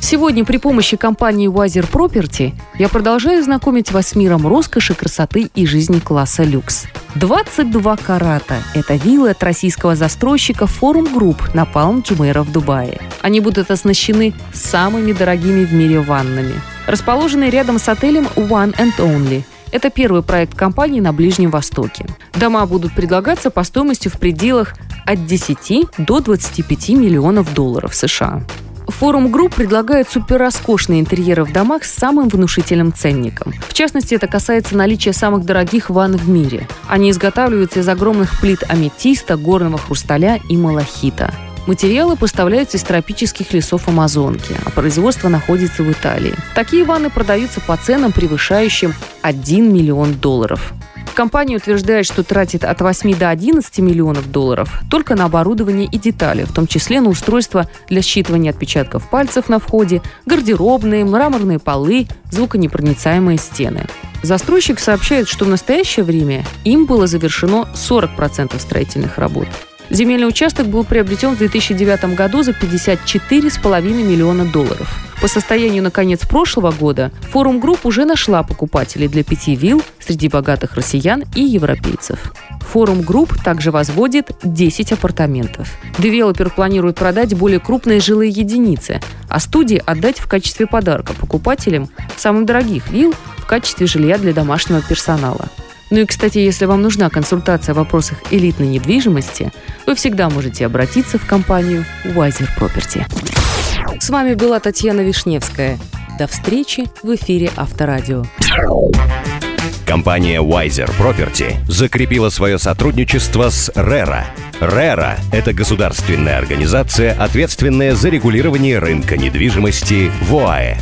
Сегодня при помощи компании Wiser Property я продолжаю знакомить вас с миром роскоши, красоты и жизни класса люкс. 22 карата – это виллы от российского застройщика Forum Group на Palm Jumeirah в Дубае. Они будут оснащены самыми дорогими в мире ваннами. Расположены рядом с отелем One and Only – это первый проект компании на Ближнем Востоке. Дома будут предлагаться по стоимости в пределах от 10 до 25 миллионов долларов США. Forum Group предлагает суперроскошные интерьеры в домах с самым внушительным ценником. В частности, это касается наличия самых дорогих ванн в мире. Они изготавливаются из огромных плит аметиста, горного хрусталя и малахита. Материалы поставляются из тропических лесов Амазонки, а производство находится в Италии. Такие ванны продаются по ценам, превышающим 1 миллион долларов. Компания утверждает, что тратит от 8 до 11 миллионов долларов только на оборудование и детали, в том числе на устройства для считывания отпечатков пальцев на входе, гардеробные, мраморные полы, звуконепроницаемые стены. Застройщик сообщает, что в настоящее время им было завершено 40% строительных работ. Земельный участок был приобретен в 2009 году за 54,5 миллиона долларов. По состоянию на конец прошлого года Forum Group уже нашла покупателей для пяти вилл среди богатых россиян и европейцев. Forum Group также возводит 10 апартаментов. Девелопер планирует продать более крупные жилые единицы, а студии отдать в качестве подарка покупателям самых дорогих вилл в качестве жилья для домашнего персонала. Ну и, кстати, если вам нужна консультация в вопросах элитной недвижимости, вы всегда можете обратиться в компанию Wiser Property. С вами была Татьяна Вишневская. До встречи в эфире Авторадио. Компания Wiser Property закрепила свое сотрудничество с RERA. RERA – это государственная организация, ответственная за регулирование рынка недвижимости в ОАЭ.